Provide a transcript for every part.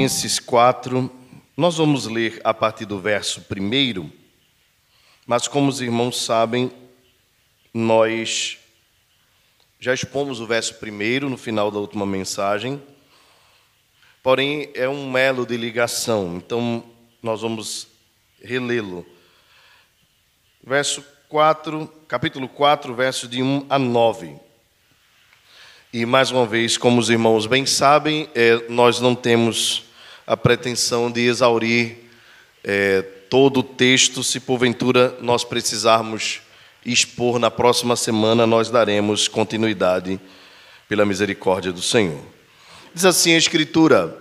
Filipenses 4, nós vamos ler a partir do verso 1, mas como os irmãos sabem, nós já expomos o verso 1 no final da última mensagem, porém é um elo de ligação, então nós vamos relê-lo. Verso 4, capítulo 4, verso de 1 a 9. E mais uma vez, como os irmãos bem sabem, é, nós não temos a pretensão de exaurir é, todo o texto. Se porventura nós precisarmos expor na próxima semana, nós daremos continuidade pela misericórdia do Senhor. Diz assim a Escritura: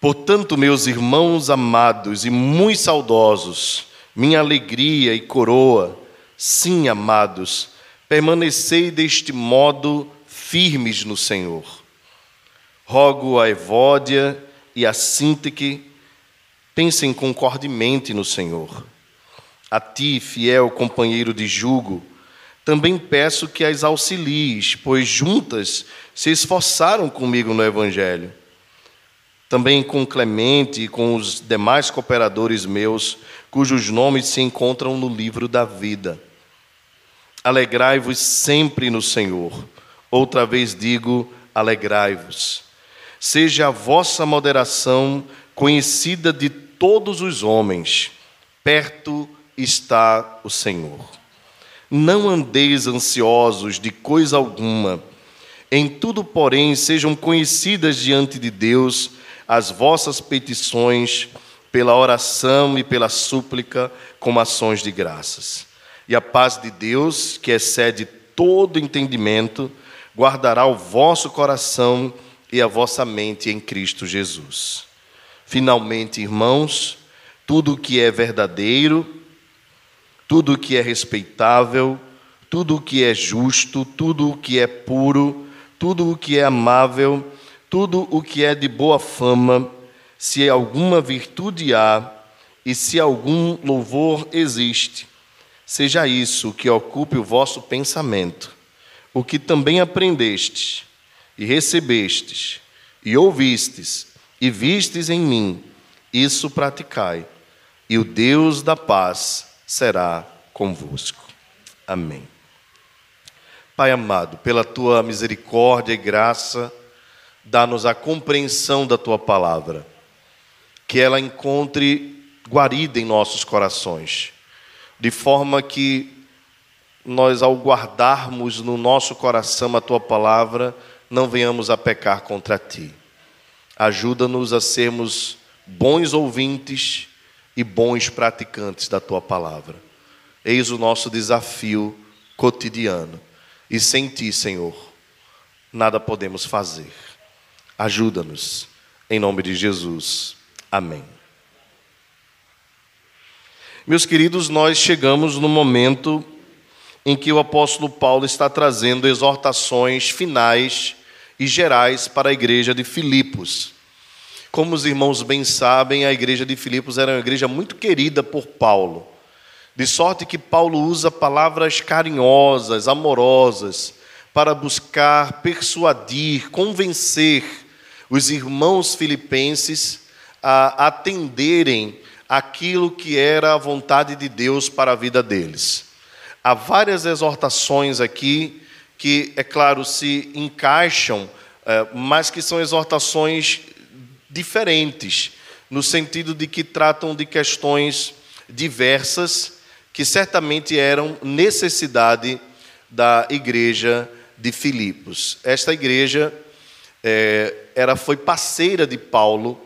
Portanto, meus irmãos amados e muito saudosos, minha alegria e coroa, sim, amados, permanecei deste modo firmes no Senhor. Rogo a Evódia e a Sintique, pensem concordemente no Senhor. A ti, fiel companheiro de jugo, também peço que as auxilies, pois juntas se esforçaram comigo no Evangelho. Também com Clemente e com os demais cooperadores meus, cujos nomes se encontram no livro da vida. Alegrai-vos sempre no Senhor. Outra vez digo: alegrai-vos. Seja a vossa moderação conhecida de todos os homens. Perto está o Senhor. Não andeis ansiosos de coisa alguma. Em tudo, porém, sejam conhecidas diante de Deus as vossas petições pela oração e pela súplica com ações de graças. E a paz de Deus, que excede todo entendimento, guardará o vosso coração e a vossa mente em Cristo Jesus. Finalmente, irmãos, tudo o que é verdadeiro, tudo o que é respeitável, tudo o que é justo, tudo o que é puro, tudo o que é amável, tudo o que é de boa fama, se alguma virtude há e se algum louvor existe, seja isso que ocupe o vosso pensamento, o que também aprendestes e recebestes e ouvistes e vistes em mim, isso praticai, e o Deus da paz será convosco. Amém. Pai amado, pela tua misericórdia e graça, dá-nos a compreensão da tua palavra, que ela encontre guarida em nossos corações de forma que nós, ao guardarmos no nosso coração a tua palavra, não venhamos a pecar contra ti. Ajuda-nos a sermos bons ouvintes e bons praticantes da tua palavra. Eis o nosso desafio cotidiano. E sem ti, Senhor, nada podemos fazer. Ajuda-nos. Em nome de Jesus. Amém. Meus queridos, nós chegamos no momento em que o apóstolo Paulo está trazendo exortações finais e gerais para a igreja de Filipos. Como os irmãos bem sabem, a igreja de Filipos era uma igreja muito querida por Paulo. De sorte que Paulo usa palavras carinhosas, amorosas, para buscar persuadir, convencer os irmãos filipenses a atenderem aquilo que era a vontade de Deus para a vida deles. Há várias exortações aqui que, é claro, se encaixam, é, mas que são exortações diferentes, no sentido de que tratam de questões diversas que certamente eram necessidade da igreja de Filipos. Esta igreja é, era foi parceira de Paulo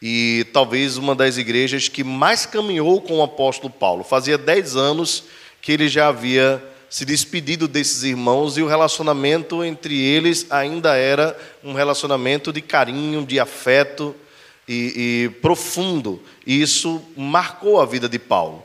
e talvez uma das igrejas que mais caminhou com o apóstolo Paulo. Fazia dez anos que ele já havia se despedido desses irmãos e o relacionamento entre eles ainda era um relacionamento de carinho, de afeto e, e profundo. E isso marcou a vida de Paulo.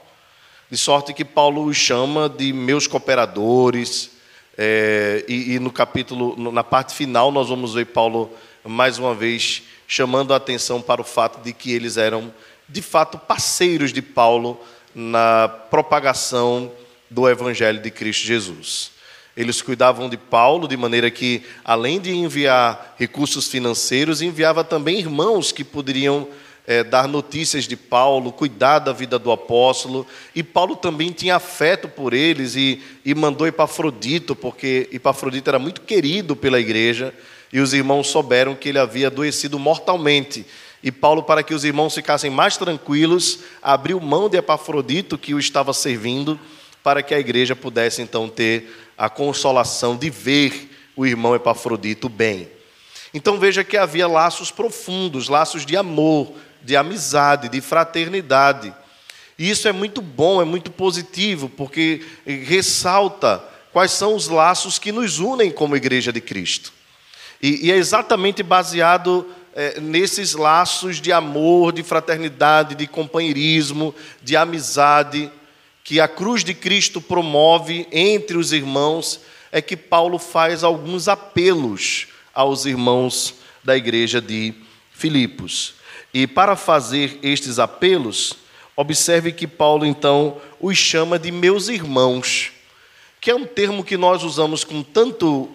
De sorte que Paulo os chama de meus cooperadores. É, e, e no capítulo, na parte final, nós vamos ver Paulo mais uma vez chamando a atenção para o fato de que eles eram, de fato, parceiros de Paulo na propagação do Evangelho de Cristo Jesus. eles cuidavam de Paulo, de maneira que, além de enviar recursos financeiros, enviava também irmãos que poderiam é, dar notícias de Paulo, cuidar da vida do apóstolo. E Paulo também tinha afeto por eles e, e mandou Epafrodito, porque Epafrodito era muito querido pela igreja, e os irmãos souberam que ele havia adoecido mortalmente. E Paulo, para que os irmãos ficassem mais tranquilos, abriu mão de Epafrodito, que o estava servindo, para que a igreja pudesse então ter a consolação de ver o irmão Epafrodito bem. Então veja que havia laços profundos, laços de amor, de amizade, de fraternidade. E isso é muito bom, é muito positivo, porque ressalta quais são os laços que nos unem como igreja de Cristo. E, e é exatamente baseado é, nesses laços de amor, de fraternidade, de companheirismo, de amizade, que a cruz de Cristo promove entre os irmãos, é que Paulo faz alguns apelos aos irmãos da igreja de Filipos. E para fazer estes apelos, observe que Paulo então os chama de meus irmãos, que é um termo que nós usamos com tanto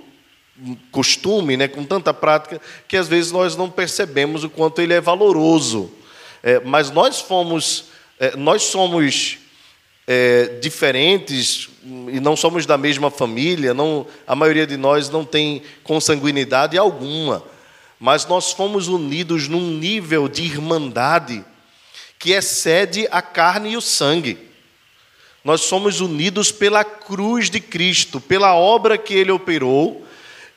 costume, né, com tanta prática, que às vezes nós não percebemos o quanto ele é valoroso. É, mas nós fomos, é, nós somos é, diferentes e não somos da mesma família, não, a maioria de nós não tem consanguinidade alguma, mas nós fomos unidos num nível de irmandade que excede a carne e o sangue. Nós somos unidos pela cruz de Cristo, pela obra que Ele operou,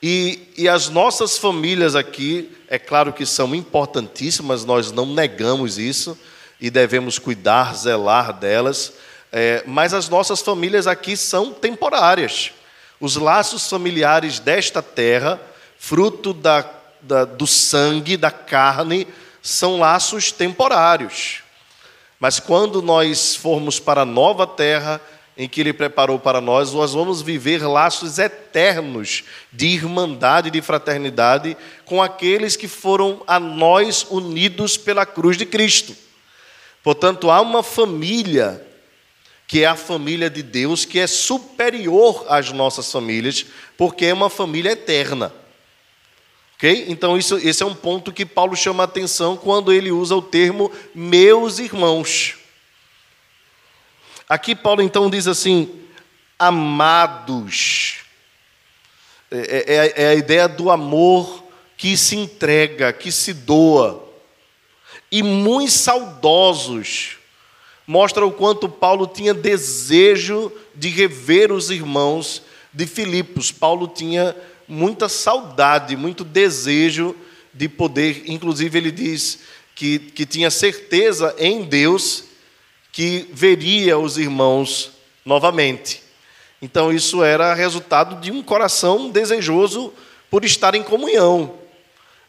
e, e as nossas famílias aqui, é claro que são importantíssimas, nós não negamos isso e devemos cuidar, zelar delas é, mas as nossas famílias aqui são temporárias. Os laços familiares desta terra, fruto da, da, do sangue, da carne, são laços temporários. Mas quando nós formos para a nova terra, em que Ele preparou para nós, nós vamos viver laços eternos de irmandade, de fraternidade com aqueles que foram a nós unidos pela cruz de Cristo. Portanto, há uma família que é a família de Deus, que é superior às nossas famílias, porque é uma família eterna. Ok? Então, isso, esse é um ponto que Paulo chama a atenção quando ele usa o termo meus irmãos. Aqui, Paulo então diz assim: amados. É, é, é a ideia do amor que se entrega, que se doa. E muito saudosos mostra o quanto Paulo tinha desejo de rever os irmãos de Filipos. Paulo tinha muita saudade, muito desejo de poder, inclusive ele diz que, que tinha certeza em Deus que veria os irmãos novamente. Então, isso era resultado de um coração desejoso por estar em comunhão.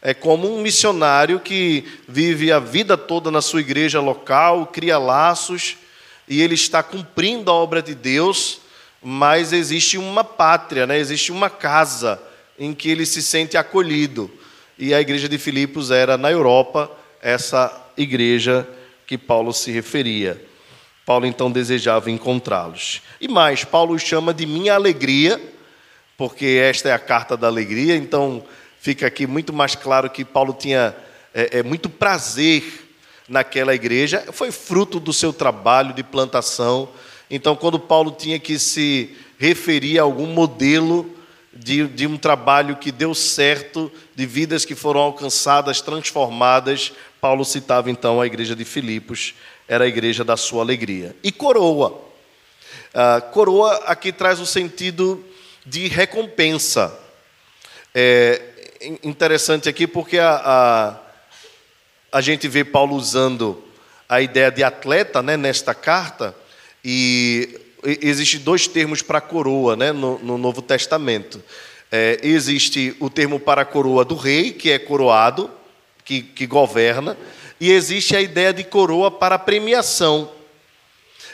É como um missionário que vive a vida toda na sua igreja local, cria laços e ele está cumprindo a obra de Deus, mas existe uma pátria, né? existe uma casa em que ele se sente acolhido. E a igreja de Filipos era na Europa essa igreja que Paulo se referia. Paulo então desejava encontrá-los. E mais, Paulo chama de minha alegria, porque esta é a carta da alegria, então fica aqui muito mais claro que Paulo tinha é, é, muito prazer naquela igreja, foi fruto do seu trabalho de plantação. Então, quando Paulo tinha que se referir a algum modelo de, de um trabalho que deu certo, de vidas que foram alcançadas, transformadas, Paulo citava então a igreja de Filipos, era a igreja da sua alegria. E coroa. Coroa aqui traz o sentido de recompensa. É, interessante aqui porque a, a, a gente vê Paulo usando a ideia de atleta né, nesta carta, e existe dois termos para coroa né, no, no Novo Testamento. É, existe o termo para a coroa do rei, que é coroado, que, que governa, e existe a ideia de coroa para premiação.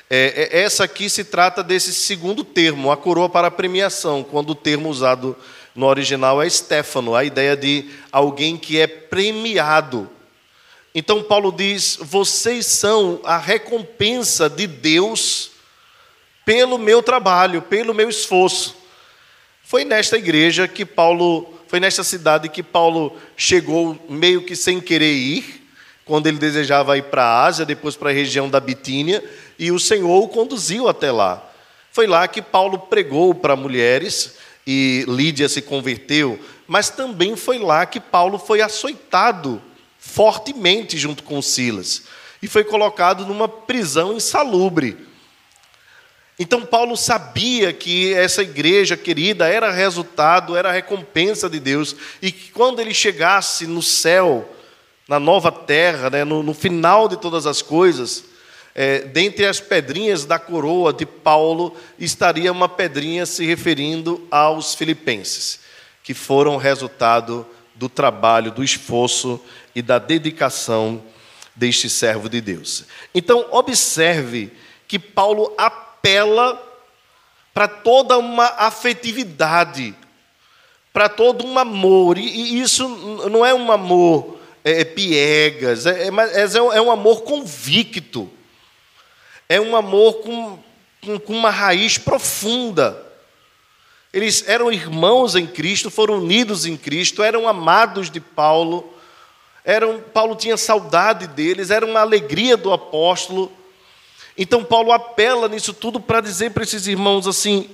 É, é, essa aqui se trata desse segundo termo, a coroa para premiação, quando o termo usado no original é Stefano, a ideia de alguém que é premiado. Então Paulo diz: vocês são a recompensa de Deus pelo meu trabalho, pelo meu esforço. foi nesta igreja que Paulo, foi nesta cidade que Paulo chegou meio que sem querer ir, quando ele desejava ir para a Ásia, depois para a região da Bitínia, e o Senhor o conduziu até lá. Foi lá que Paulo pregou para mulheres e Lídia se converteu, mas também foi lá que Paulo foi açoitado fortemente junto com Silas e foi colocado numa prisão insalubre. Então Paulo sabia que essa igreja querida era resultado, era recompensa de Deus, e que quando ele chegasse no céu, na nova terra, né, no, no final de todas as coisas, é, dentre as pedrinhas da coroa de Paulo, estaria uma pedrinha se referindo aos filipenses, que foram resultado do trabalho, do esforço e da dedicação deste servo de Deus. Então, observe que Paulo apela para toda uma afetividade, para todo um amor, e isso não é um amor é, é piegas, é, é, é, é um amor convicto, é um amor com, com, uma raiz profunda. Eles eram irmãos em Cristo, foram unidos em Cristo, eram amados de Paulo, eram, Paulo tinha saudade deles, era uma alegria do apóstolo. Então, Paulo apela nisso tudo para dizer para esses irmãos assim: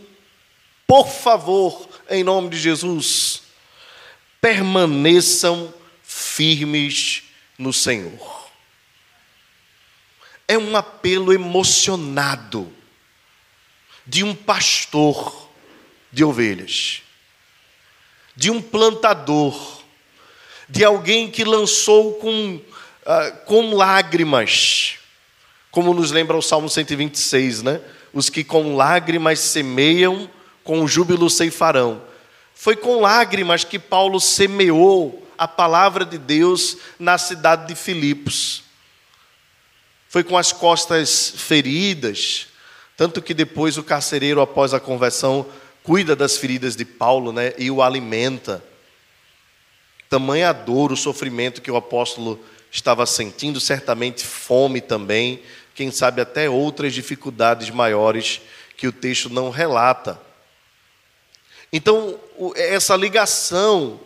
por favor, em nome de Jesus, permaneçam firmes no Senhor. É um apelo emocionado de um pastor de ovelhas, de um plantador, de alguém que lançou com, uh, com lágrimas, como nos lembra o Salmo 126, né? Os que com lágrimas semeiam, com júbilo ceifarão. Foi com lágrimas que Paulo semeou a palavra de Deus na cidade de Filipos. Foi com as costas feridas, tanto que depois o carcereiro, após a conversão, cuida das feridas de Paulo né, e o alimenta. Tamanha dor, o sofrimento que o apóstolo estava sentindo, certamente fome também, quem sabe até outras dificuldades maiores que o texto não relata. Então, essa ligação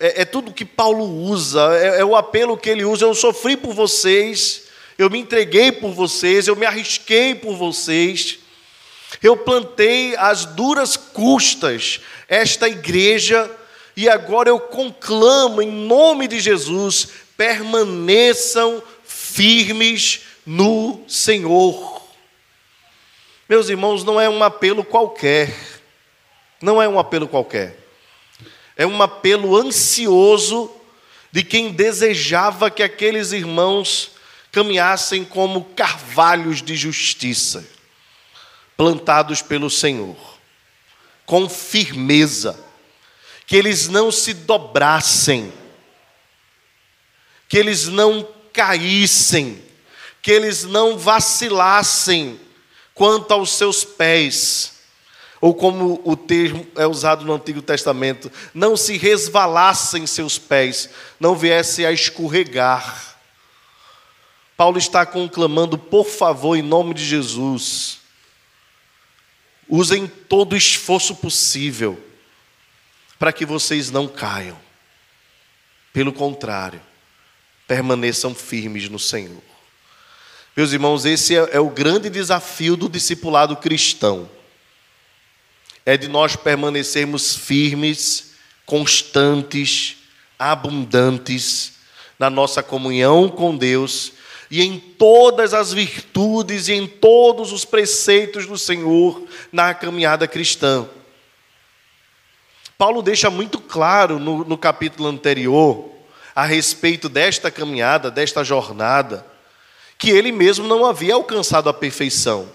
é, é, tudo que Paulo usa, é, é o apelo que ele usa. Eu sofri por vocês, eu me entreguei por vocês, eu me arrisquei por vocês, eu plantei as duras custas esta igreja e agora eu conclamo em nome de Jesus, permaneçam firmes no Senhor. Meus irmãos, não é um apelo qualquer. Não é um apelo qualquer. É um apelo ansioso de quem desejava que aqueles irmãos caminhassem como carvalhos de justiça, plantados pelo Senhor, com firmeza que eles não se dobrassem, que eles não caíssem, que eles não vacilassem quanto aos seus pés, ou como o termo é usado no Antigo Testamento, não se resvalassem seus pés, não viessem a escorregar. Paulo está conclamando, por favor, em nome de Jesus, usem todo o esforço possível para que vocês não caiam. Pelo contrário, permaneçam firmes no Senhor. Meus irmãos, esse é, é o grande desafio do discipulado cristão. É de nós permanecermos firmes, constantes, abundantes na nossa comunhão com Deus e em todas as virtudes e em todos os preceitos do Senhor na caminhada cristã. Paulo deixa muito claro no, no capítulo anterior, a respeito desta caminhada, desta jornada, que ele mesmo não havia alcançado a perfeição,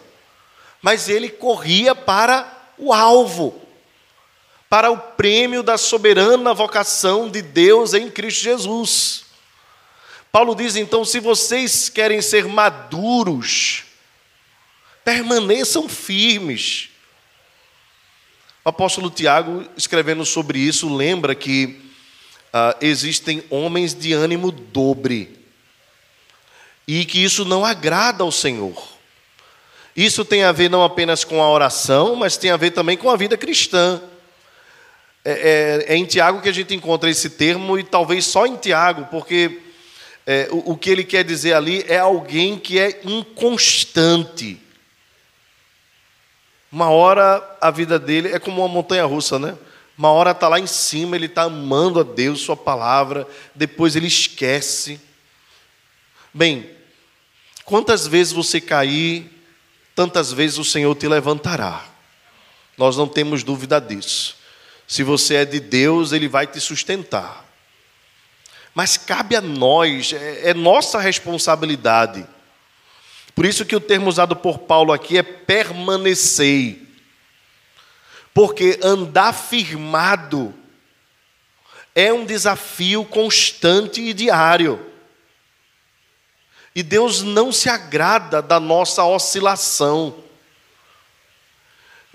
mas ele corria para o alvo, para o prêmio da soberana vocação de Deus em Cristo Jesus. Paulo diz então: se vocês querem ser maduros, permaneçam firmes. O apóstolo Tiago, escrevendo sobre isso, lembra que uh, existem homens de ânimo dobre e que isso não agrada ao Senhor. Isso tem a ver não apenas com a oração, mas tem a ver também com a vida cristã. É, é, é em Tiago que a gente encontra esse termo, e talvez só em Tiago, porque é, o, o que ele quer dizer ali é alguém que é inconstante. Uma hora a vida dele é como uma montanha russa, né? Uma hora está lá em cima, ele está amando a Deus, Sua palavra, depois ele esquece. Bem, quantas vezes você cair, tantas vezes o Senhor te levantará. Nós não temos dúvida disso. Se você é de Deus, Ele vai te sustentar. Mas cabe a nós, é, é nossa responsabilidade. Por isso que o termo usado por Paulo aqui é permanecer. Porque andar firmado é um desafio constante e diário. E Deus não se agrada da nossa oscilação.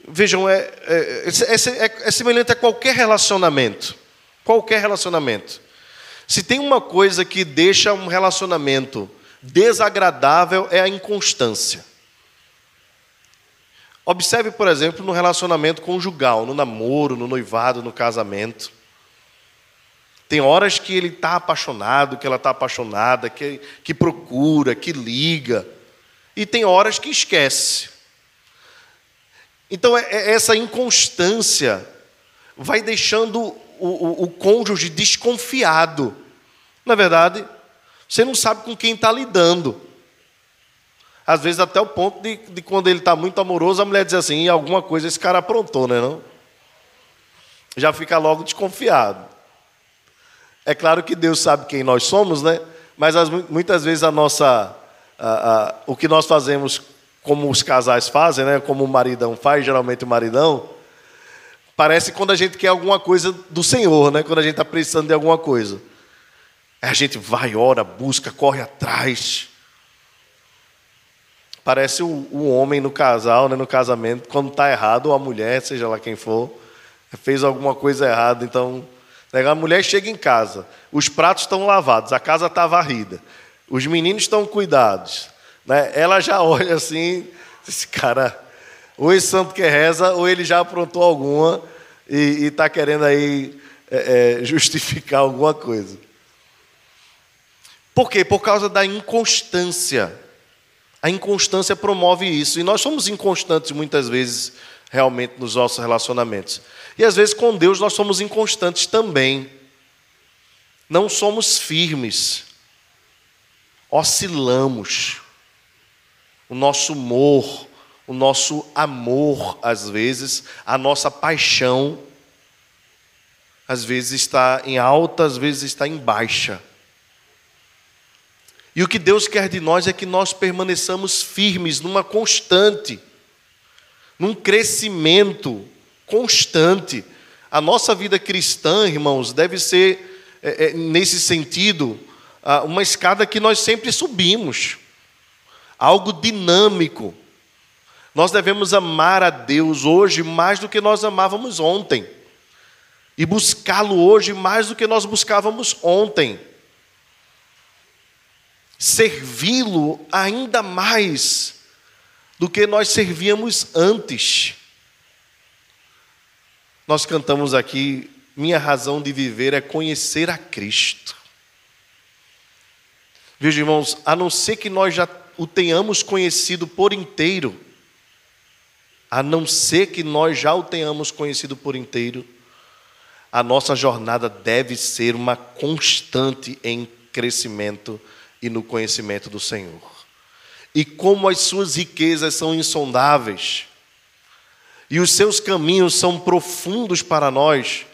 Vejam, é, é, é, é, semelhante a qualquer relacionamento. Qualquer relacionamento. Se tem uma coisa que deixa um relacionamento desagradável, é a inconstância. Observe, por exemplo, no relacionamento conjugal, no namoro, no noivado, no casamento. Tem horas que ele está apaixonado, que ela está apaixonada, que, que procura, que liga. E tem horas que esquece. Então, é, é essa inconstância vai deixando o, o, o cônjuge desconfiado. Na verdade, você não sabe com quem está lidando. Às vezes, até o ponto de, de quando ele está muito amoroso, a mulher diz assim: alguma coisa esse cara aprontou, né? Não? Já fica logo desconfiado. É claro que Deus sabe quem nós somos, né? Mas as, muitas vezes a nossa, a, a, o que nós fazemos, como os casais fazem, né? Como o maridão faz, geralmente o maridão, parece quando a gente quer alguma coisa do Senhor, né? Quando a gente está precisando de alguma coisa, a gente vai, ora, busca, corre atrás. Parece o, o homem no casal, né? No casamento, quando está errado, ou a mulher, seja lá quem for, fez alguma coisa errada, então a mulher chega em casa, os pratos estão lavados, a casa está varrida, os meninos estão cuidados. Né? Ela já olha assim, esse cara, ou esse santo que reza, ou ele já aprontou alguma e está querendo aí é, é, justificar alguma coisa. Por quê? Por causa da inconstância. A inconstância promove isso. E nós somos inconstantes muitas vezes, realmente, nos nossos relacionamentos. E às vezes com Deus nós somos inconstantes também. Não somos firmes. Oscilamos. O nosso humor, o nosso amor, às vezes, a nossa paixão, às vezes está em alta, às vezes está em baixa. E o que Deus quer de nós é que nós permaneçamos firmes numa constante, num crescimento constante. A nossa vida cristã, irmãos, deve ser, é, é, nesse sentido, uma escada que nós sempre subimos, algo dinâmico. Nós devemos amar a Deus hoje mais do que nós amávamos ontem, e buscá-lo hoje mais do que nós buscávamos ontem, servi-lo ainda mais do que nós servíamos antes. Nós cantamos aqui: minha razão de viver é conhecer a Cristo. Veja, irmãos, a não ser que nós já o tenhamos conhecido por inteiro, a não ser que nós já o tenhamos conhecido por inteiro, a nossa jornada deve ser uma constante em crescimento e no conhecimento do Senhor. E como as suas riquezas são insondáveis, e os seus caminhos são profundos para nós,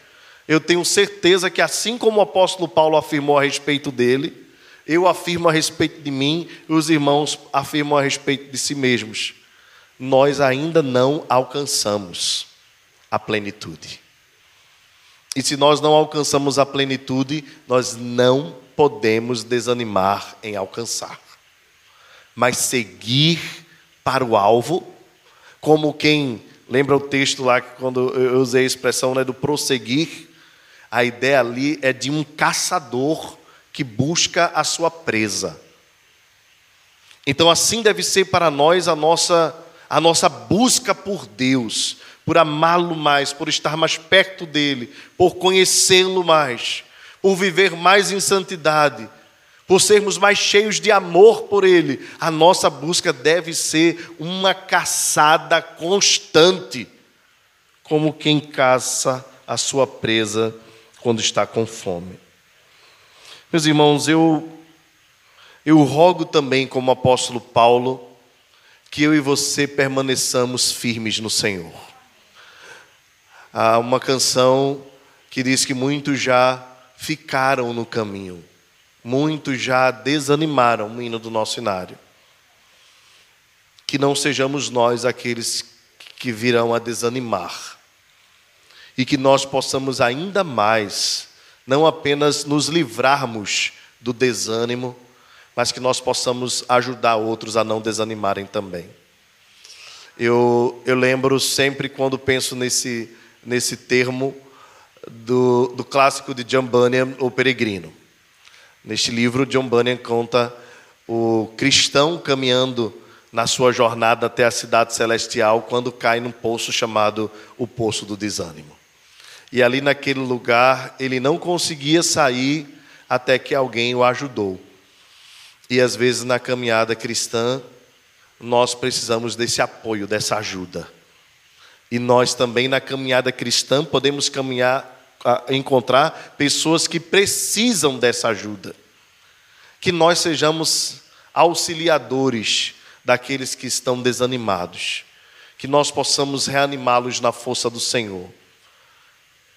eu tenho certeza que, assim como o apóstolo Paulo afirmou a respeito dele, eu afirmo a respeito de mim e os irmãos afirmam a respeito de si mesmos. Nós ainda não alcançamos a plenitude. E se nós não alcançamos a plenitude, nós não podemos desanimar em alcançar, mas seguir para o alvo, como quem Lembra o texto lá que quando eu usei a expressão né, do prosseguir? A ideia ali é de um caçador que busca a sua presa. Então, assim deve ser para nós a nossa, a nossa busca por Deus, por amá-lo mais, por estar mais perto dele, por conhecê-lo mais, por viver mais em santidade, por sermos mais cheios de amor por ele, a nossa busca deve ser uma caçada constante, como quem caça a sua presa quando está com fome. Meus irmãos, eu eu rogo também, como apóstolo Paulo, que eu e você permaneçamos firmes no Senhor. Há uma canção que diz que muitos já ficaram no caminho, muitos já desanimaram o hino do nosso cenário. Que não sejamos nós aqueles que virão a desanimar, e que nós possamos ainda mais, não apenas nos livrarmos do desânimo, mas que nós possamos ajudar outros a não desanimarem também. Eu, eu lembro sempre quando penso nesse, nesse termo do, do clássico de John Bunyan, O Peregrino. Neste livro, John Bunyan conta o cristão caminhando na sua jornada até a cidade celestial quando cai num poço chamado o Poço do Desânimo. E ali naquele lugar ele não conseguia sair até que alguém o ajudou. E às vezes na caminhada cristã, nós precisamos desse apoio, dessa ajuda. E nós também na caminhada cristã podemos caminhar, encontrar pessoas que precisam dessa ajuda. Que nós sejamos auxiliadores daqueles que estão desanimados. Que nós possamos reanimá-los na força do Senhor.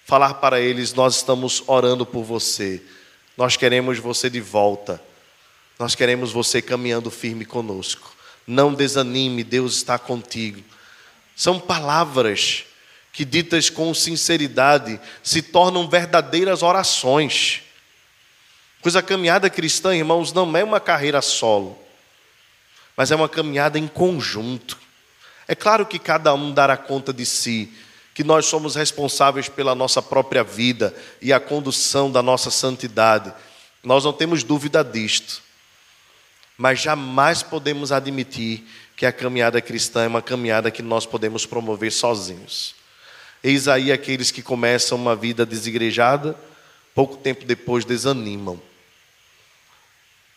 Falar para eles: Nós estamos orando por você. Nós queremos você de volta. Nós queremos você caminhando firme conosco. Não desanime, Deus está contigo. São palavras que, ditas com sinceridade, se tornam verdadeiras orações. Pois a caminhada cristã, irmãos, não é uma carreira solo, mas é uma caminhada em conjunto. É claro que cada um dará conta de si, que nós somos responsáveis pela nossa própria vida e a condução da nossa santidade. Nós não temos dúvida disto mas jamais podemos admitir que a caminhada cristã é uma caminhada que nós podemos promover sozinhos. Eis aí aqueles que começam uma vida desigrejada, pouco tempo depois desanimam.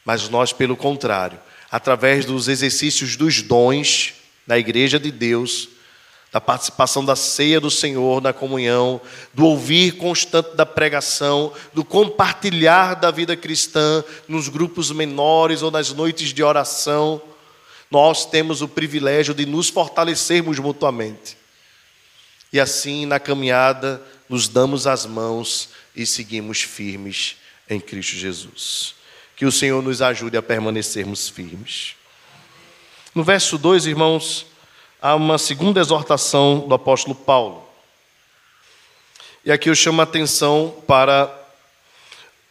Mas nós, pelo contrário, através dos exercícios dos dons da igreja de Deus, da participação da ceia do Senhor, na comunhão, do ouvir constante da pregação, do compartilhar da vida cristã nos grupos menores ou nas noites de oração, nós temos o privilégio de nos fortalecermos mutuamente. E assim, na caminhada, nos damos as mãos e seguimos firmes em Cristo Jesus. Que o Senhor nos ajude a permanecermos firmes. No verso 2, irmãos, há uma segunda exortação do apóstolo Paulo. E aqui eu chamo a atenção para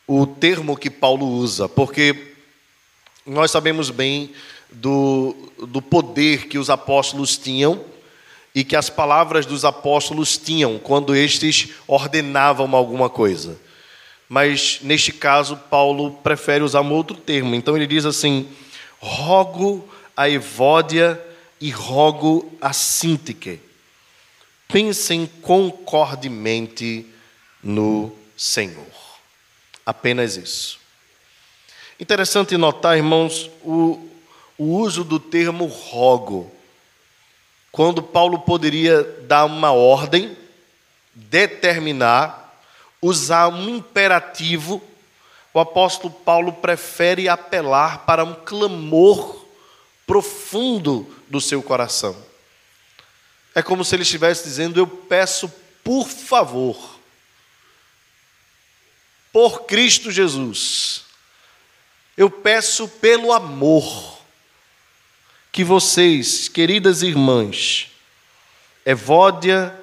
o termo que Paulo usa, porque nós sabemos bem do, do poder que os apóstolos tinham e que as palavras dos apóstolos tinham quando estes ordenavam alguma coisa. Mas neste caso, Paulo prefere usar um outro termo. Então ele diz assim: rogo a Evódia e rogo a Sintique, pensem concordemente no Senhor. Apenas isso. Interessante notar, irmãos, o, o uso do termo rogo. Quando Paulo poderia dar uma ordem, determinar, usar um imperativo, o apóstolo Paulo prefere apelar para um clamor profundo do seu coração. É como se ele estivesse dizendo: Eu peço por favor, por Cristo Jesus, eu peço pelo amor, que vocês, queridas irmãs, Evódia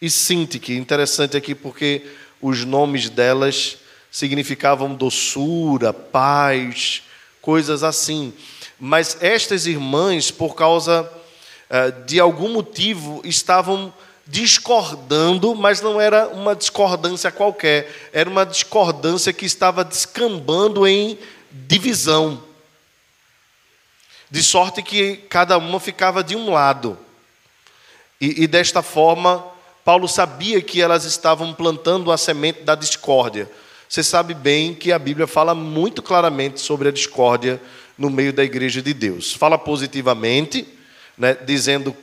e Sintique, interessante aqui porque os nomes delas significavam doçura, paz, coisas assim. Mas estas irmãs, por causa eh, de algum motivo, estavam discordando, mas não era uma discordância qualquer, era uma discordância que estava descambando em divisão. De sorte que cada uma ficava de um lado. E, e desta forma, Paulo sabia que elas estavam plantando a semente da discórdia. Você sabe bem que a Bíblia fala muito claramente sobre a discórdia no meio da igreja de Deus. Fala positivamente, né, dizendo,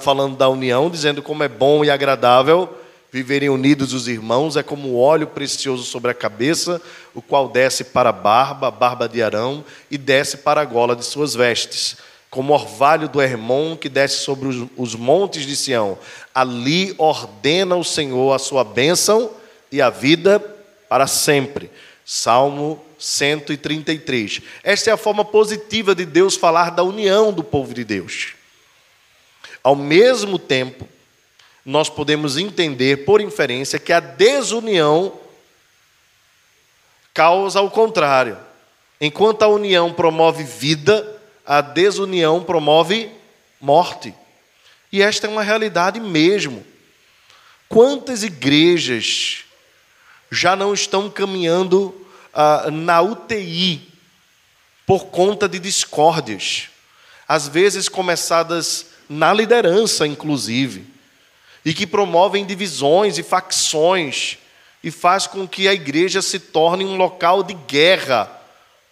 falando da união, dizendo como é bom e agradável viverem unidos os irmãos, é como óleo precioso sobre a cabeça, o qual desce para a barba, a barba de Arão, e desce para a gola de suas vestes como orvalho do Hermon que desce sobre os, os montes de Sião. Ali ordena o Senhor a sua bênção e a vida para sempre. Salmo 133. Esta é a forma positiva de Deus falar da união do povo de Deus. Ao mesmo tempo, nós podemos entender por inferência que a desunião causa o contrário. Enquanto a união promove vida, a desunião promove morte. E esta é uma realidade mesmo. Quantas igrejas já não estão caminhando ah, na UTI por conta de discórdias, às vezes começadas na liderança, inclusive, e que promovem divisões e facções e faz com que a igreja se torne um local de guerra,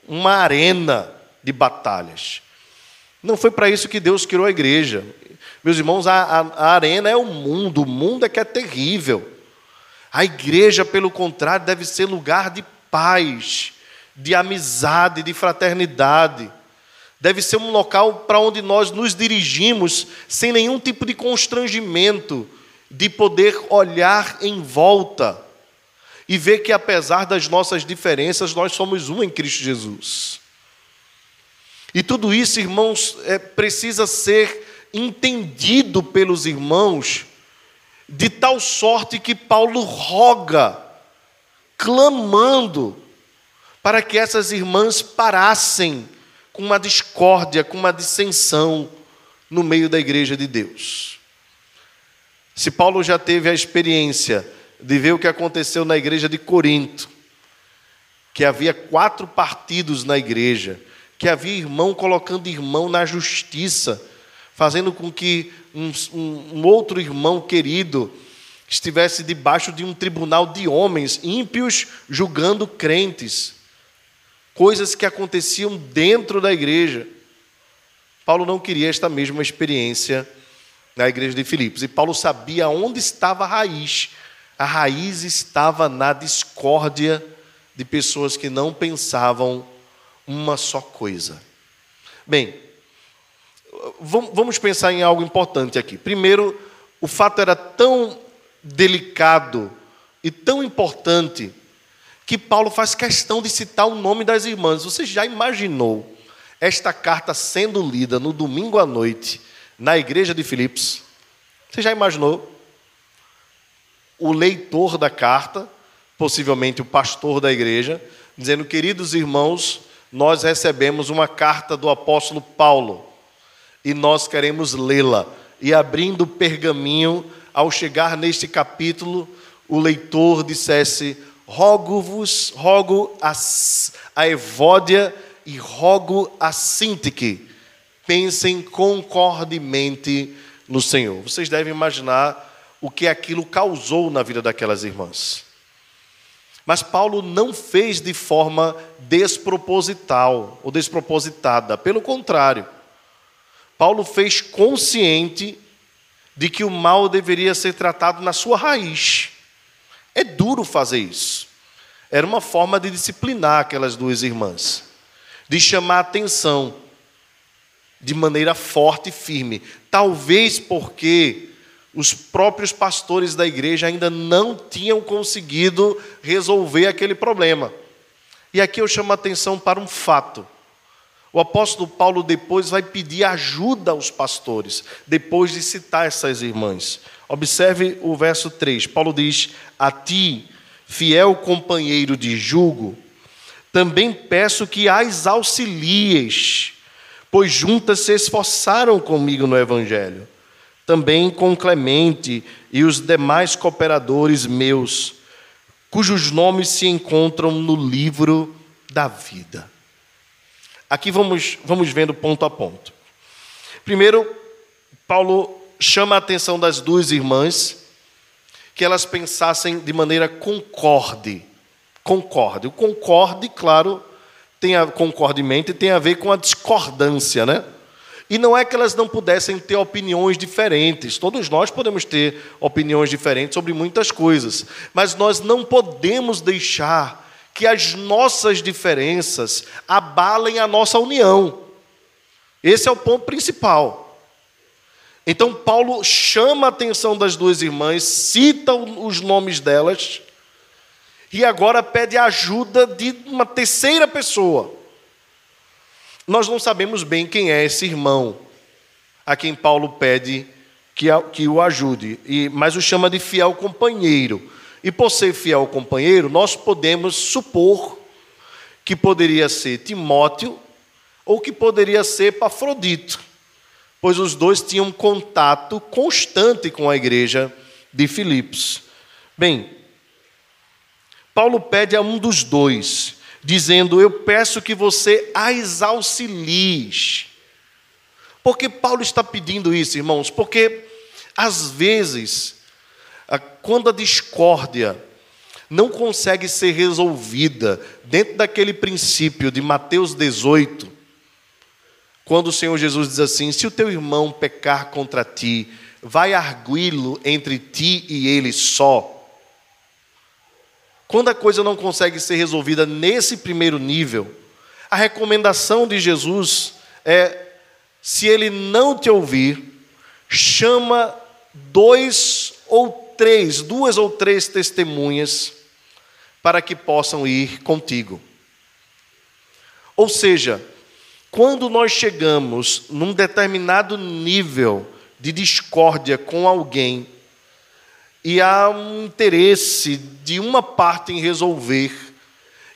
uma arena de batalhas. Não foi para isso que Deus criou a igreja. Meus irmãos, a, a, a, arena é o mundo, o mundo é que é terrível. A igreja, pelo contrário, deve ser lugar de paz, de amizade, de fraternidade. Deve ser um local para onde nós nos dirigimos sem nenhum tipo de constrangimento, de poder olhar em volta e ver que, apesar das nossas diferenças, nós somos um em Cristo Jesus. E tudo isso, irmãos, é, precisa ser entendido pelos irmãos, de tal sorte que Paulo roga, clamando, para que essas irmãs parassem com uma discórdia, com uma dissensão no meio da igreja de Deus. Se Paulo já teve a experiência de ver o que aconteceu na igreja de Corinto, que havia quatro partidos na igreja, que havia irmão colocando irmão na justiça, fazendo com que um, um, um outro irmão querido estivesse debaixo de um tribunal de homens ímpios julgando crentes. Coisas que aconteciam dentro da igreja. Paulo não queria esta mesma experiência na igreja de Filipos. E Paulo sabia onde estava a raiz. A raiz estava na discórdia de pessoas que não pensavam uma só coisa. Bem, vamos pensar em algo importante aqui. Primeiro, o fato era tão delicado e tão importante que Paulo faz questão de citar o nome das irmãs. Você já imaginou esta carta sendo lida no domingo à noite na igreja de Filipos? Você já imaginou? O leitor da carta, possivelmente o pastor da igreja, dizendo: Queridos irmãos, nós recebemos uma carta do apóstolo Paulo e nós queremos lê-la. E abrindo o pergaminho, ao chegar neste capítulo, o leitor dissesse: Rogo-vos, rogo a, Evódia e rogo a Sintique. Pensem concordemente no Senhor. Vocês devem imaginar o que aquilo causou na vida daquelas irmãs. Mas Paulo não fez de forma desproposital ou despropositada, pelo contrário. Paulo fez consciente de que o mal deveria ser tratado na sua raiz. É duro fazer isso. Era uma forma de disciplinar aquelas duas irmãs, de chamar atenção de maneira forte e firme. Talvez porque os próprios pastores da igreja ainda não tinham conseguido resolver aquele problema. E aqui eu chamo a atenção para um fato. O apóstolo Paulo depois vai pedir ajuda aos pastores, depois de citar essas irmãs. Observe o verso 3. Paulo diz: A ti, fiel companheiro de julgo, também peço que as auxilies, pois juntas se esforçaram comigo no evangelho também com Clemente e os demais cooperadores meus, cujos nomes se encontram no livro da vida. Aqui vamos, vamos vendo ponto a ponto. Primeiro, Paulo chama a atenção das duas irmãs que elas pensassem de maneira concorde. Concorde. O concorde, claro, tem a, concordemente tem a ver com a discordância, né? E não é que elas não pudessem ter opiniões diferentes. Todos nós podemos ter opiniões diferentes sobre muitas coisas, mas nós não podemos deixar que as nossas diferenças abalem a nossa união. Esse é o ponto principal. Então, Paulo chama a atenção das duas irmãs, cita os nomes delas, e agora pede a ajuda de uma terceira pessoa. Nós não sabemos bem quem é esse irmão a quem Paulo pede que, que o ajude, e, mas o chama de fiel companheiro. E por ser fiel companheiro, nós podemos supor que poderia ser Timóteo ou que poderia ser Pafrodito pois os dois tinham contato constante com a igreja de Filipos. Bem, Paulo pede a um dos dois, dizendo: Eu peço que você as auxilies. Por que Paulo está pedindo isso, irmãos? Porque, às vezes, quando a discórdia não consegue ser resolvida dentro daquele princípio de Mateus 18, quando o Senhor Jesus diz assim: Se o teu irmão pecar contra ti, vai arguí-lo entre ti e ele só. Quando a coisa não consegue ser resolvida nesse primeiro nível, a recomendação de Jesus é: se ele não te ouvir, chama dois ou três, duas ou três testemunhas, para que possam ir contigo. Ou seja, quando nós chegamos num determinado nível de discórdia com alguém e há um interesse de uma parte em resolver,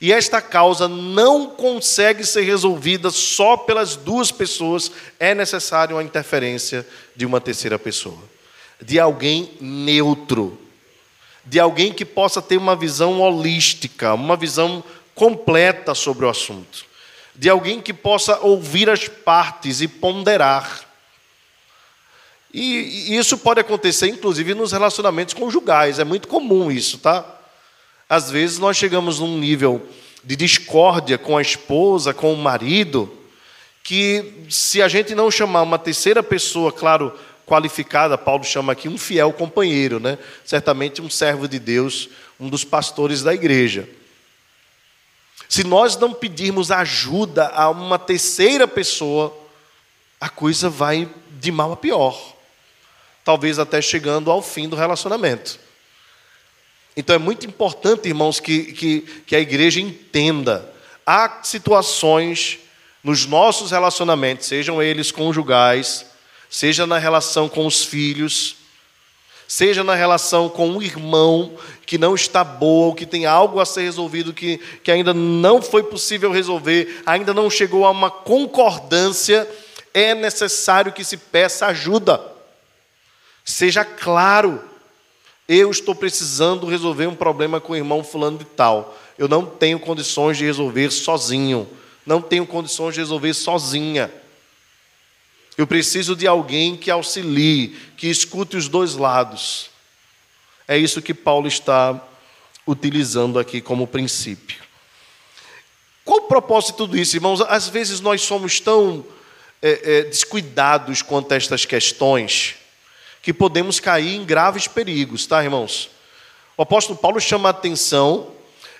e esta causa não consegue ser resolvida só pelas duas pessoas, é necessário a interferência de uma terceira pessoa, de alguém neutro, de alguém que possa ter uma visão holística, uma visão completa sobre o assunto. De alguém que possa ouvir as partes e ponderar. E, isso pode acontecer, inclusive, nos relacionamentos conjugais, é muito comum isso, tá? Às vezes nós chegamos num nível de discórdia com a esposa, com o marido, que se a gente não chamar uma terceira pessoa, claro, qualificada, Paulo chama aqui um fiel companheiro, né? Certamente um servo de Deus, um dos pastores da igreja. Se nós não pedirmos ajuda a uma terceira pessoa, a coisa vai de mal a pior. Talvez até chegando ao fim do relacionamento. Então é muito importante, irmãos, que, que, que a igreja entenda. Há situações nos nossos relacionamentos, sejam eles conjugais, seja na relação com os filhos, seja na relação com um irmão que não está boa, ou que tem algo a ser resolvido que, que ainda não foi possível resolver, ainda não chegou a uma concordância, é necessário que se peça ajuda. Seja claro, eu estou precisando resolver um problema com o irmão fulano de tal. Eu não tenho condições de resolver sozinho. Não tenho condições de resolver sozinha. Eu preciso de alguém que auxilie, que escute os dois lados. É isso que Paulo está utilizando aqui como princípio. Qual o propósito de tudo isso, irmãos? Às vezes nós somos tão é, é, descuidados quanto a estas questões que podemos cair em graves perigos, tá, irmãos? O apóstolo Paulo chama a atenção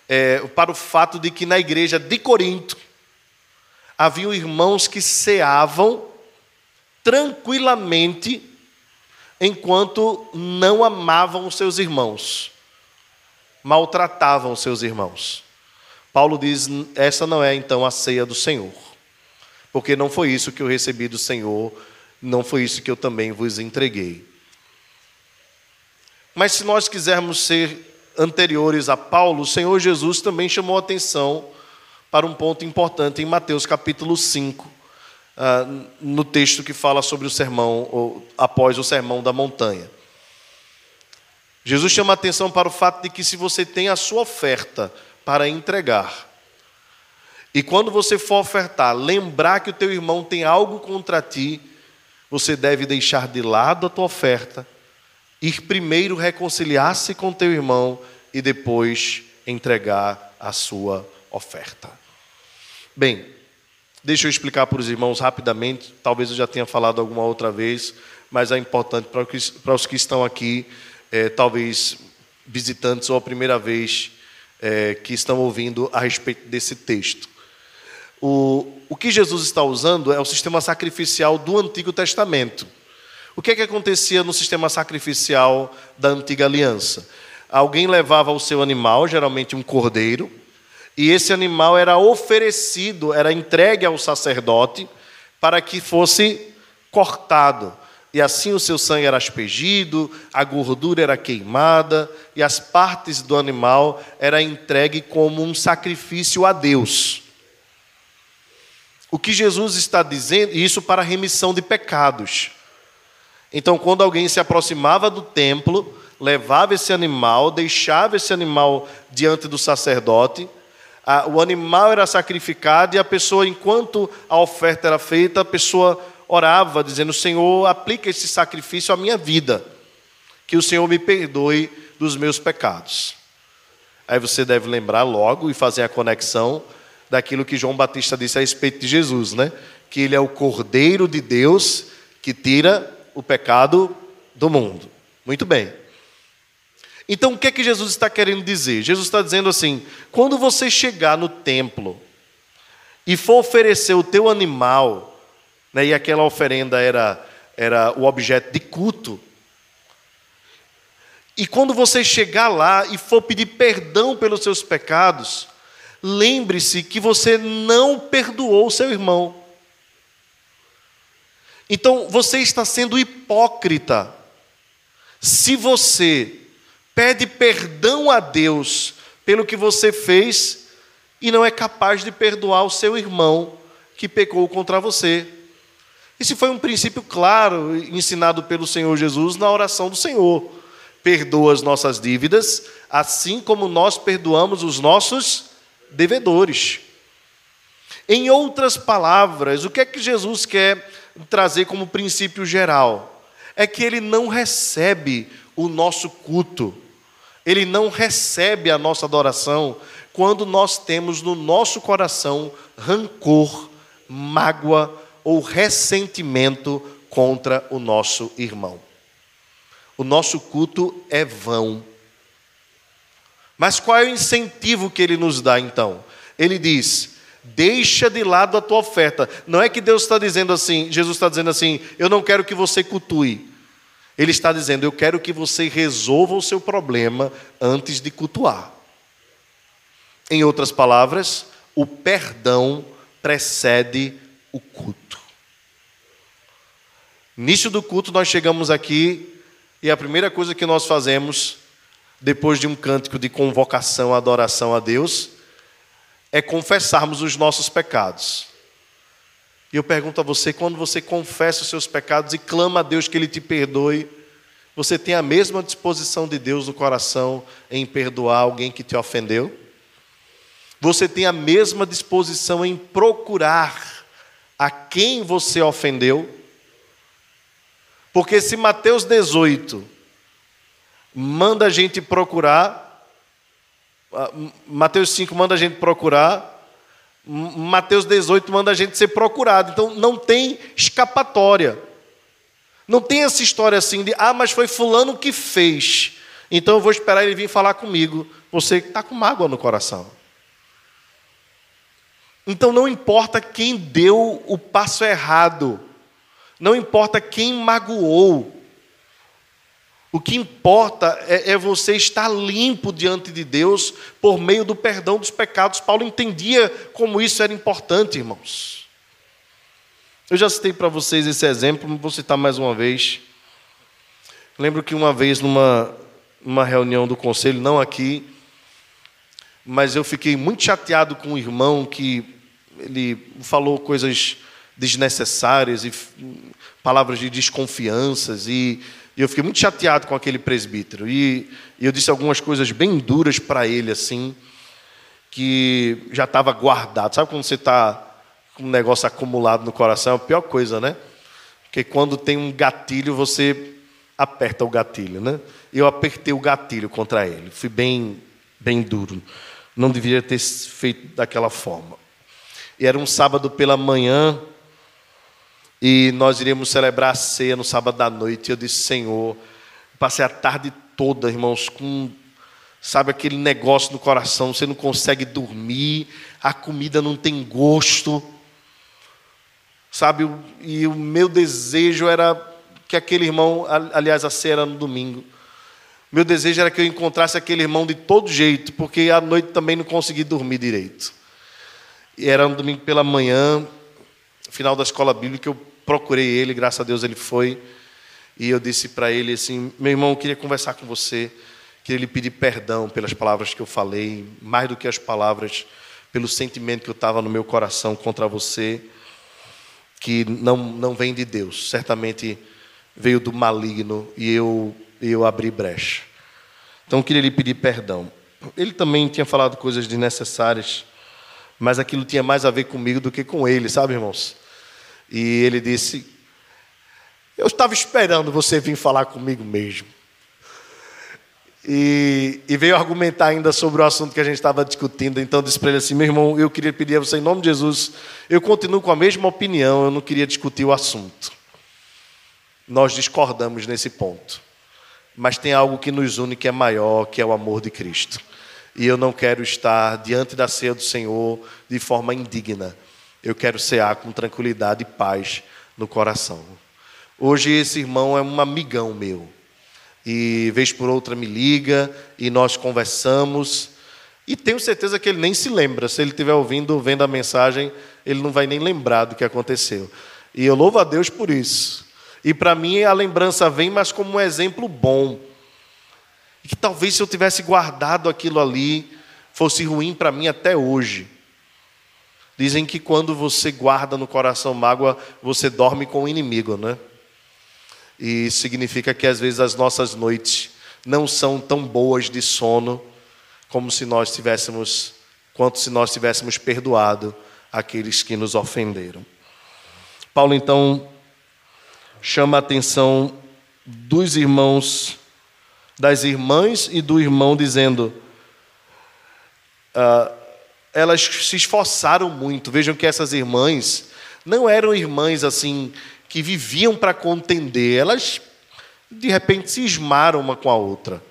é, para o fato de que na igreja de Corinto haviam irmãos que ceavam tranquilamente enquanto não amavam os seus irmãos, maltratavam os seus irmãos. Paulo diz: essa não é então a ceia do Senhor, porque não foi isso que eu recebi do Senhor, não foi isso que eu também vos entreguei. Mas se nós quisermos ser anteriores a Paulo, o Senhor Jesus também chamou atenção para um ponto importante em Mateus capítulo 5 uh, no texto que fala sobre o sermão, após o sermão da montanha. Jesus chama atenção para o fato de que se você tem a sua oferta para entregar, e quando você for ofertar, lembrar que o teu irmão tem algo contra ti, você deve deixar de lado a tua oferta, ir primeiro reconciliar-se com teu irmão e depois entregar a sua oferta. Bem, deixa eu explicar para os irmãos rapidamente, talvez eu já tenha falado alguma outra vez, mas é importante para os que estão aqui, é, talvez visitantes ou a primeira vez é, que estão ouvindo a respeito desse texto. O, o que Jesus está usando é o sistema sacrificial do Antigo Testamento. O que, é que acontecia no sistema sacrificial da antiga aliança? Alguém levava o seu animal, geralmente um cordeiro, e esse animal era oferecido, era entregue ao sacerdote para que fosse cortado. E assim o seu sangue era aspergido, a gordura era queimada e as partes do animal era entregue como um sacrifício a Deus. O que Jesus está dizendo, isso para remissão de pecados. Então, quando alguém se aproximava do templo, levava esse animal, deixava esse animal diante do sacerdote, o animal era sacrificado e a pessoa, enquanto a oferta era feita, a pessoa orava, dizendo: Senhor, aplica esse sacrifício à minha vida, que o Senhor me perdoe dos meus pecados. Aí você deve lembrar logo e fazer a conexão daquilo que João Batista disse a respeito de Jesus, né? Que ele é o Cordeiro de Deus que tira o pecado do mundo. Muito bem. Então, o que é que Jesus está querendo dizer? Jesus está dizendo assim: quando você chegar no templo e for oferecer o teu animal, né, e aquela oferenda era, era o objeto de culto, e quando você chegar lá e for pedir perdão pelos seus pecados, lembre-se que você não perdoou o seu irmão. Então você está sendo hipócrita se você pede perdão a Deus pelo que você fez e não é capaz de perdoar o seu irmão que pecou contra você. Esse foi um princípio claro ensinado pelo Senhor Jesus na oração do Senhor. Perdoa as nossas dívidas, assim como nós perdoamos os nossos devedores. Em outras palavras, o que é que Jesus quer trazer como princípio geral é que ele não recebe o nosso culto, ele não recebe a nossa adoração quando nós temos no nosso coração rancor, mágoa ou ressentimento contra o nosso irmão. O nosso culto é vão. Mas qual é o incentivo que ele nos dá então? Ele diz: Deixa de lado a tua oferta. Não é que Deus está dizendo assim, Jesus está dizendo assim, eu não quero que você cultue. Ele está dizendo, eu quero que você resolva o seu problema antes de cultuar. Em outras palavras, o perdão precede o culto. Início do culto, nós chegamos aqui e a primeira coisa que nós fazemos, depois de um cântico de convocação, adoração a Deus, é confessarmos os nossos pecados. E eu pergunto a você: quando você confessa os seus pecados e clama a Deus que Ele te perdoe, você tem a mesma disposição de Deus no coração em perdoar alguém que te ofendeu? Você tem a mesma disposição em procurar a quem você ofendeu? Porque se Mateus 18 manda a gente procurar, Mateus 5 manda a gente procurar, Mateus 18 manda a gente ser procurado. Então não tem escapatória. Não tem essa história assim de, ah, mas foi Fulano que fez. Então eu vou esperar ele vir falar comigo. Você está com mágoa no coração. Então não importa quem deu o passo errado, não importa quem magoou, o que importa é, é, você estar limpo diante de Deus por meio do perdão dos pecados. Paulo entendia como isso era importante, irmãos. Eu já citei para vocês esse exemplo, vou citar mais uma vez. Lembro que uma vez, numa, numa reunião do conselho, não aqui, mas eu fiquei muito chateado com um irmão que ele falou coisas desnecessárias e palavras de desconfianças e e eu fiquei muito chateado com aquele presbítero. E, eu disse algumas coisas bem duras para ele, assim, que já estava guardado. Sabe quando você está com um negócio acumulado no coração? É a pior coisa, né? Porque quando tem um gatilho, você aperta o gatilho, né? Eu apertei o gatilho contra ele. Fui bem, bem duro. Não deveria ter feito daquela forma. E era um sábado pela manhã, e nós iríamos celebrar a ceia no sábado à noite. E eu disse, Senhor, passei a tarde toda, irmãos, com, sabe, aquele negócio no coração, você não consegue dormir, a comida não tem gosto, sabe, e o meu desejo era que aquele irmão, aliás, a ceia era no domingo, meu desejo era que eu encontrasse aquele irmão de todo jeito, porque à noite também não consegui dormir direito. E era um domingo pela manhã, final da escola bíblica, eu procurei ele, graças a Deus ele foi. E eu disse para ele assim: meu irmão, eu queria conversar com você, queria lhe pedir perdão pelas palavras que eu falei, mais do que as palavras, pelo sentimento que eu estava no meu coração contra você, que não, não vem de Deus, certamente veio do maligno e eu, eu abri brecha. Então eu queria lhe pedir perdão. Ele também tinha falado coisas desnecessárias, mas aquilo tinha mais a ver comigo do que com ele, sabe, irmãos? E ele disse: Eu estava esperando você vir falar comigo mesmo. E, e, veio argumentar ainda sobre o assunto que a gente estava discutindo. Então disse para ele assim: Meu irmão, eu queria pedir a você, em nome de Jesus, eu continuo com a mesma opinião, eu não queria discutir o assunto. Nós discordamos nesse ponto. Mas tem algo que nos une que é maior, que é o amor de Cristo. E eu não quero estar diante da ceia do Senhor de forma indigna eu quero cear com tranquilidade e paz no coração. Hoje esse irmão é um amigão meu. E vez por outra me liga e nós conversamos. E tenho certeza que ele nem se lembra. Se ele estiver ouvindo, vendo a mensagem, ele não vai nem lembrar do que aconteceu. E eu louvo a Deus por isso. E para mim a lembrança vem, mas como um exemplo bom. E que talvez se eu tivesse guardado aquilo ali, fosse ruim para mim até hoje. Dizem que quando você guarda no coração mágoa, você dorme com o inimigo, né? E significa que às vezes as nossas noites não são tão boas de sono como se nós tivéssemos, quanto se nós tivéssemos perdoado aqueles que nos ofenderam. Paulo então chama a atenção dos irmãos, das irmãs e do irmão, dizendo: uh, elas se esforçaram muito. Vejam que essas irmãs não eram irmãs assim que viviam para contender, elas de repente se esmaram uma com a outra.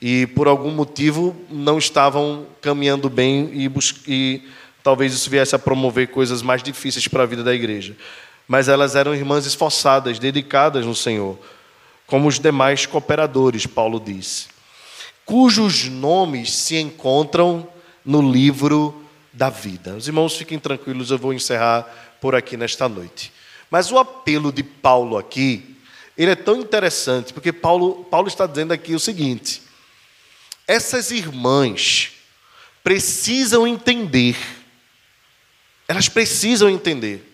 E por algum motivo não estavam caminhando bem e, e talvez isso viesse a promover coisas mais difíceis para a vida da igreja. Mas elas eram irmãs esforçadas, dedicadas no Senhor, como os demais cooperadores, Paulo diz, cujos nomes se encontram no livro da vida. Os irmãos fiquem tranquilos, eu vou encerrar por aqui nesta noite. Mas o apelo de Paulo aqui, ele é tão interessante, porque Paulo, Paulo está dizendo aqui o seguinte: essas irmãs precisam entender, elas precisam entender,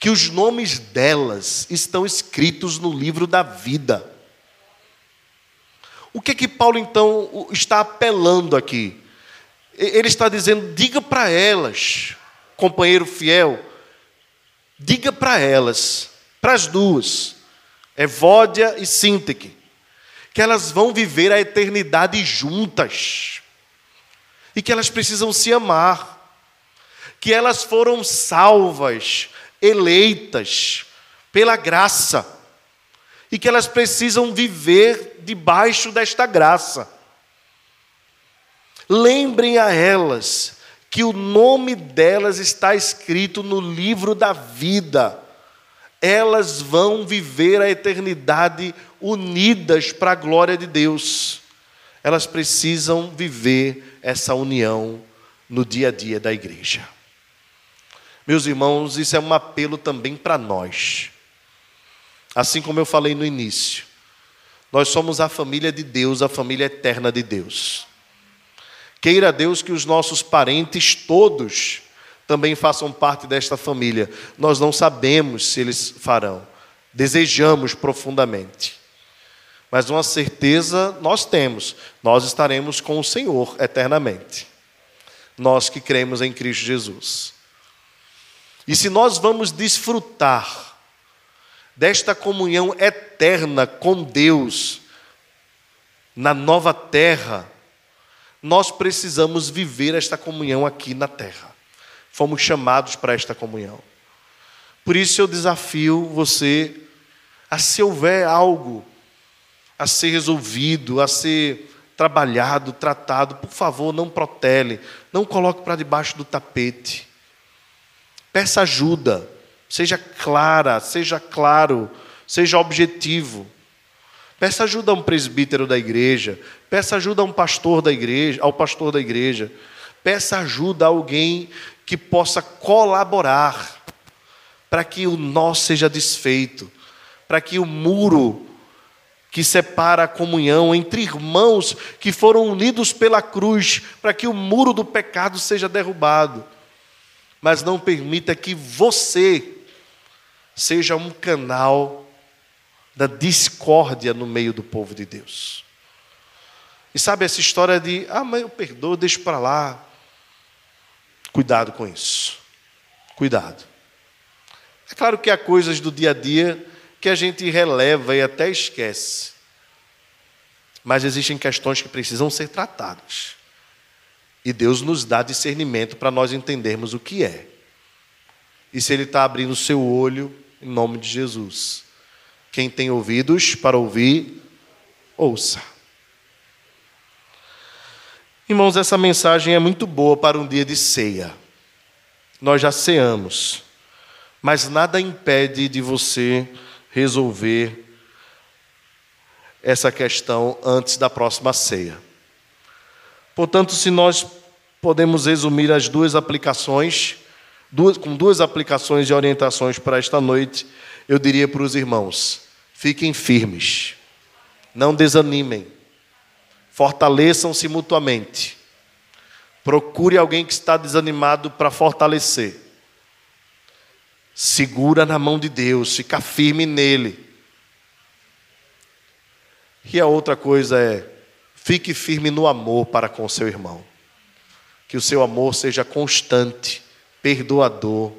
que os nomes delas estão escritos no livro da vida. O que é que Paulo então está apelando aqui? Ele está dizendo: diga para elas, companheiro fiel, diga para elas, para as duas, Evódia e Sinteque, que elas vão viver a eternidade juntas e que elas precisam se amar, que elas foram salvas, eleitas pela graça e que elas precisam viver debaixo desta graça. Lembrem a elas que o nome delas está escrito no livro da vida. Elas vão viver a eternidade unidas para a glória de Deus. Elas precisam viver essa união no dia a dia da igreja. Meus irmãos, isso é um apelo também para nós. Assim como eu falei no início, nós somos a família de Deus, a família eterna de Deus. Queira Deus que os nossos parentes todos também façam parte desta família. Nós não sabemos se eles farão, desejamos profundamente. Mas uma certeza nós temos: nós estaremos com o Senhor eternamente. Nós que cremos em Cristo Jesus. E se nós vamos desfrutar desta comunhão eterna com Deus na nova terra, nós precisamos viver esta comunhão aqui na terra. Fomos chamados para esta comunhão. Por isso eu desafio você a se houver algo a ser resolvido, a ser trabalhado, tratado, por favor, não protele, não coloque para debaixo do tapete. Peça ajuda, seja clara, seja claro, seja objetivo. Peça ajuda a um presbítero da igreja, peça ajuda a um pastor da igreja, ao pastor da igreja. Peça ajuda a alguém que possa colaborar para que o nó seja desfeito, para que o muro que separa a comunhão entre irmãos que foram unidos pela cruz, para que o muro do pecado seja derrubado. Mas não permita que você seja um canal da discórdia no meio do povo de Deus. E sabe essa história de, ah, mas eu perdoo, deixo para lá. Cuidado com isso. Cuidado. É claro que há coisas do dia a dia que a gente releva e até esquece. Mas existem questões que precisam ser tratadas. E Deus nos dá discernimento para nós entendermos o que é. E se Ele está abrindo o seu olho, em nome de Jesus. Quem tem ouvidos para ouvir, ouça. Irmãos, essa mensagem é muito boa para um dia de ceia. Nós já ceamos, mas nada impede de você resolver essa questão antes da próxima ceia. Portanto, se nós podemos resumir as duas aplicações, duas, com duas aplicações e orientações para esta noite, eu diria para os irmãos: fiquem firmes, não desanimem, fortaleçam-se mutuamente, procure alguém que está desanimado para fortalecer. Segura na mão de Deus, fica firme nele. E a outra coisa é, fique firme no amor para com seu irmão. Que o seu amor seja constante, perdoador,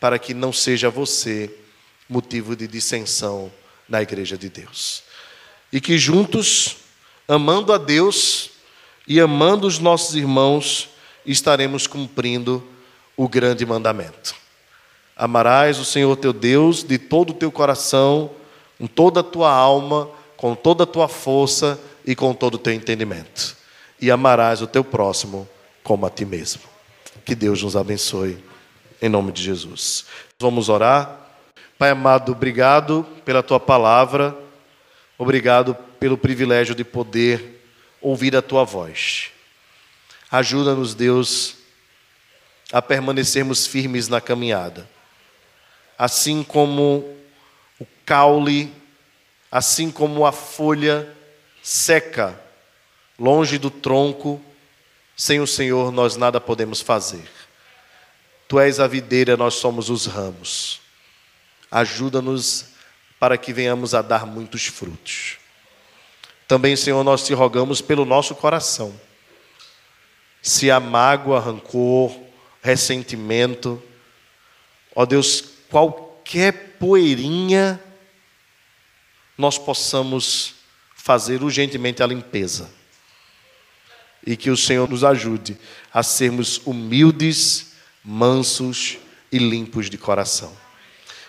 para que não seja você motivo de dissensão na igreja de Deus. E que juntos, amando a Deus e amando os nossos irmãos, estaremos cumprindo o grande mandamento. Amarás o Senhor teu Deus de todo o teu coração, com toda a tua alma, com toda a tua força e com todo o teu entendimento. E amarás o teu próximo como a ti mesmo. Que Deus nos abençoe, em nome de Jesus. Vamos orar. Pai amado, obrigado pela tua palavra, obrigado pelo privilégio de poder ouvir a tua voz. Ajuda-nos, Deus, a permanecermos firmes na caminhada assim como o caule, assim como a folha seca longe do tronco, sem o Senhor nós nada podemos fazer. Tu és a videira, nós somos os ramos. Ajuda-nos para que venhamos a dar muitos frutos. Também, Senhor, nós te rogamos pelo nosso coração. Se há mágoa, rancor, ressentimento, ó Deus, qualquer poeirinha, nós possamos fazer urgentemente a limpeza. E que o Senhor nos ajude a sermos humildes, mansos e limpos de coração.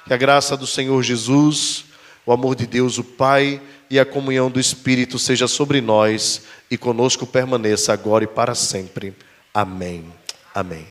Que a graça do Senhor Jesus, o amor de Deus, o Pai e a comunhão do Espírito seja sobre nós e conosco permaneça agora e para sempre. Amém. Amém.